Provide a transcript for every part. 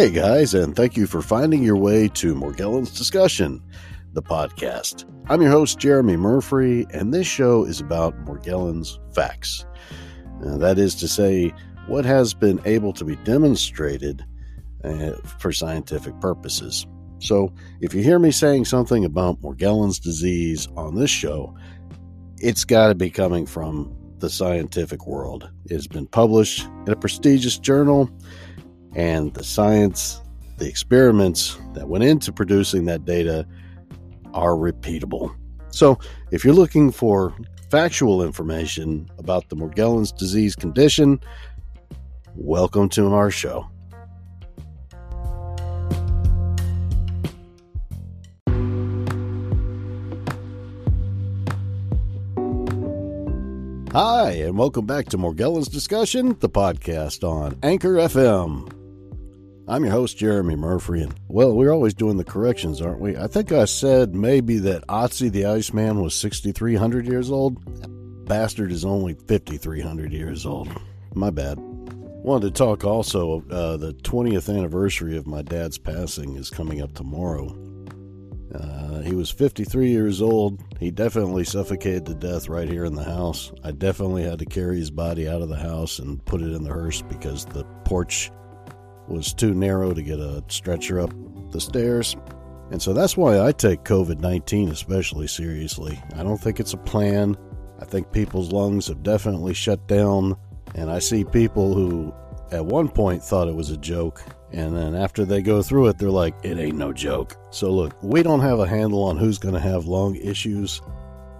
Hey guys, and thank you for finding your way to Morgellons Discussion, the podcast. I'm your host, Jeremy Murphy, and this show is about Morgellons facts. Uh, that is to say, what has been able to be demonstrated uh, for scientific purposes. So, if you hear me saying something about Morgellons disease on this show, it's got to be coming from the scientific world. It has been published in a prestigious journal, and the science, the experiments that went into producing that data are repeatable. So, if you're looking for factual information about the Morgellons disease condition, welcome to our show. Hi, and welcome back to Morgellons Discussion, the podcast on Anchor FM. I'm your host, Jeremy Murphy, and well, we're always doing the corrections, aren't we? I think I said maybe that Otzi the Iceman was 6,300 years old. That bastard is only 5,300 years old. My bad. Wanted to talk also, uh, the 20th anniversary of my dad's passing is coming up tomorrow. Uh, he was 53 years old. He definitely suffocated to death right here in the house. I definitely had to carry his body out of the house and put it in the hearse because the porch was too narrow to get a stretcher up the stairs. And so that's why I take COVID 19 especially seriously. I don't think it's a plan. I think people's lungs have definitely shut down. And I see people who at one point thought it was a joke and then after they go through it, they're like, it ain't no joke. So, look, we don't have a handle on who's going to have lung issues.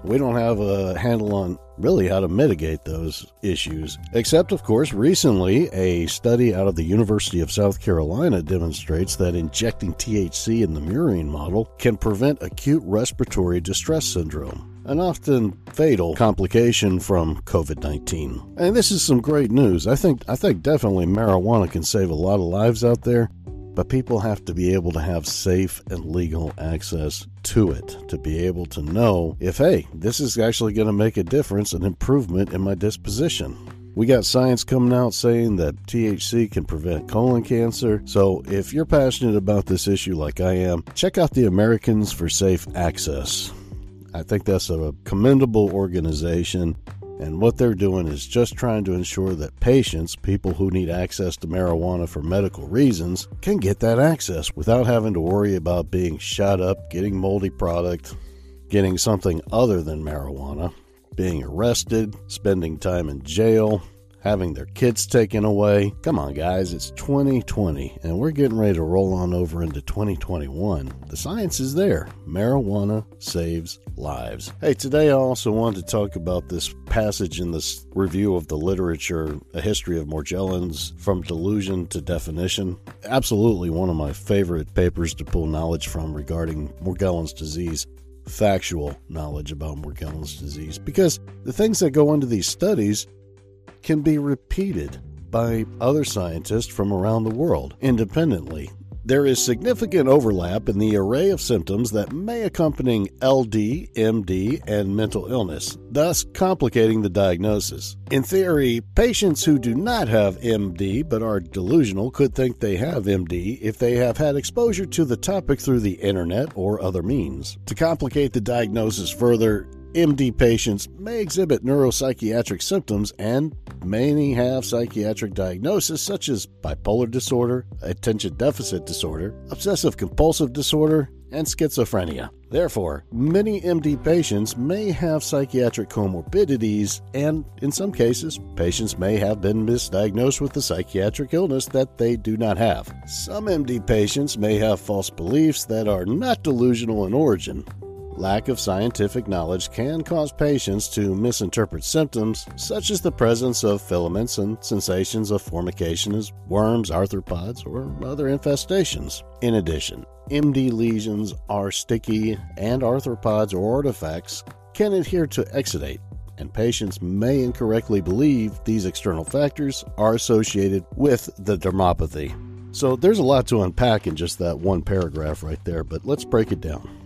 We don't have a handle on really how to mitigate those issues. Except, of course, recently a study out of the University of South Carolina demonstrates that injecting THC in the murine model can prevent acute respiratory distress syndrome an often fatal complication from COVID-19. And this is some great news. I think I think definitely marijuana can save a lot of lives out there, but people have to be able to have safe and legal access to it to be able to know if hey, this is actually going to make a difference an improvement in my disposition. We got science coming out saying that THC can prevent colon cancer. So, if you're passionate about this issue like I am, check out the Americans for Safe Access. I think that's a commendable organization. And what they're doing is just trying to ensure that patients, people who need access to marijuana for medical reasons, can get that access without having to worry about being shot up, getting moldy product, getting something other than marijuana, being arrested, spending time in jail, having their kids taken away. Come on, guys, it's 2020 and we're getting ready to roll on over into 2021. The science is there. Marijuana saves lives. Hey, today I also wanted to talk about this passage in this review of the literature, A History of Morgellons From Delusion to Definition. Absolutely one of my favorite papers to pull knowledge from regarding Morgellons disease factual knowledge about Morgellons disease because the things that go into these studies can be repeated by other scientists from around the world independently. There is significant overlap in the array of symptoms that may accompany LD, MD, and mental illness, thus complicating the diagnosis. In theory, patients who do not have MD but are delusional could think they have MD if they have had exposure to the topic through the internet or other means. To complicate the diagnosis further, MD patients may exhibit neuropsychiatric symptoms and many have psychiatric diagnosis such as bipolar disorder, attention deficit disorder, obsessive compulsive disorder, and schizophrenia. Therefore, many MD patients may have psychiatric comorbidities, and in some cases, patients may have been misdiagnosed with a psychiatric illness that they do not have. Some MD patients may have false beliefs that are not delusional in origin, Lack of scientific knowledge can cause patients to misinterpret symptoms, such as the presence of filaments and sensations of formication as worms, arthropods, or other infestations. In addition, MD lesions are sticky, and arthropods or artifacts can adhere to exudate, and patients may incorrectly believe these external factors are associated with the dermopathy. So there's a lot to unpack in just that one paragraph right there, but let's break it down.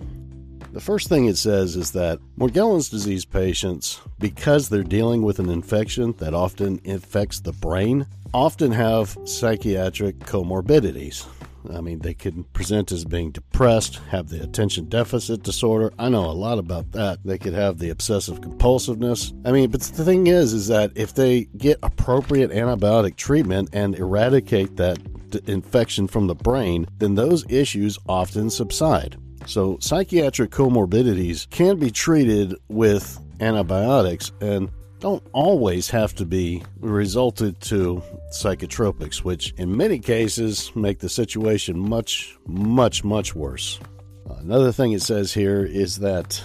The first thing it says is that Morgellons disease patients, because they're dealing with an infection that often infects the brain, often have psychiatric comorbidities. I mean, they can present as being depressed, have the attention deficit disorder. I know a lot about that. They could have the obsessive compulsiveness. I mean, but the thing is, is that if they get appropriate antibiotic treatment and eradicate that infection from the brain, then those issues often subside. So, psychiatric comorbidities can be treated with antibiotics and don't always have to be resulted to psychotropics, which in many cases make the situation much, much, much worse. Another thing it says here is that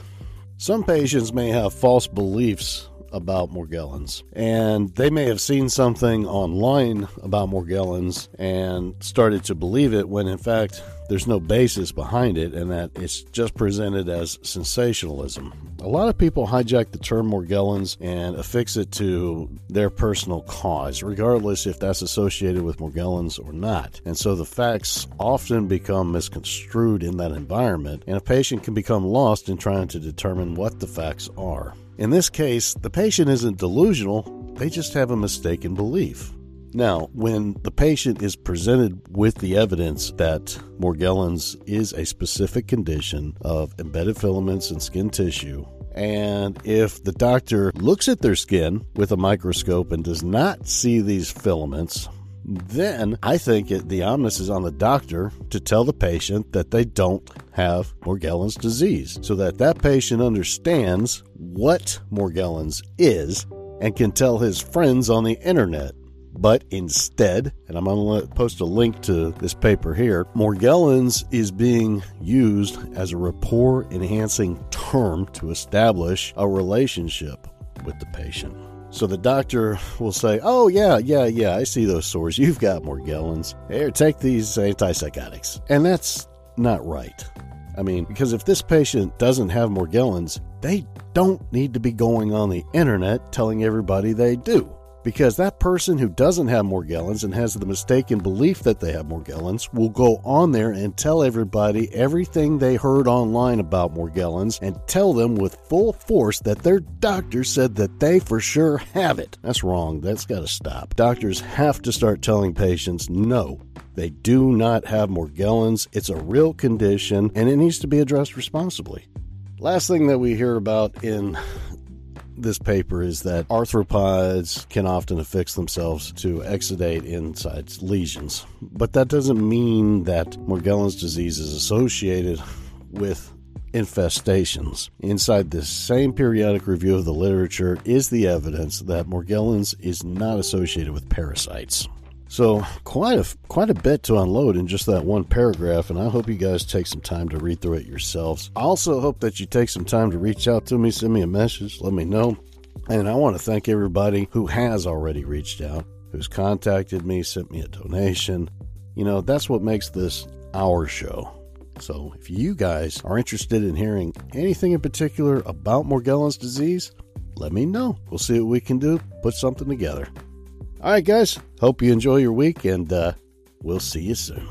some patients may have false beliefs about Morgellons. And they may have seen something online about Morgellons and started to believe it when in fact there's no basis behind it and that it's just presented as sensationalism. A lot of people hijack the term Morgellons and affix it to their personal cause, regardless if that's associated with Morgellons or not. And so the facts often become misconstrued in that environment, and a patient can become lost in trying to determine what the facts are. In this case, the patient isn't delusional, they just have a mistaken belief. Now, when the patient is presented with the evidence that Morgellons is a specific condition of embedded filaments in skin tissue, and if the doctor looks at their skin with a microscope and does not see these filaments, then I think it, the onus is on the doctor to tell the patient that they don't have Morgellons disease so that that patient understands what Morgellons is and can tell his friends on the internet. But instead, and I'm going to post a link to this paper here, Morgellons is being used as a rapport enhancing term to establish a relationship with the patient. So the doctor will say, Oh, yeah, yeah, yeah, I see those sores. You've got Morgellons. Here, take these antipsychotics. And that's not right. I mean, because if this patient doesn't have Morgellons, they don't need to be going on the internet telling everybody they do because that person who doesn't have Morgellons and has the mistaken belief that they have Morgellons will go on there and tell everybody everything they heard online about Morgellons and tell them with full force that their doctor said that they for sure have it. That's wrong. That's got to stop. Doctors have to start telling patients no. They do not have Morgellons. It's a real condition and it needs to be addressed responsibly. Last thing that we hear about in this paper is that arthropods can often affix themselves to exudate inside lesions. But that doesn't mean that Morgellons disease is associated with infestations. Inside this same periodic review of the literature is the evidence that Morgellons is not associated with parasites. So quite a quite a bit to unload in just that one paragraph, and I hope you guys take some time to read through it yourselves. I also hope that you take some time to reach out to me, send me a message, let me know. And I want to thank everybody who has already reached out, who's contacted me, sent me a donation. You know, that's what makes this our show. So if you guys are interested in hearing anything in particular about Morgellons disease, let me know. We'll see what we can do, put something together. All right, guys. Hope you enjoy your week, and uh, we'll see you soon.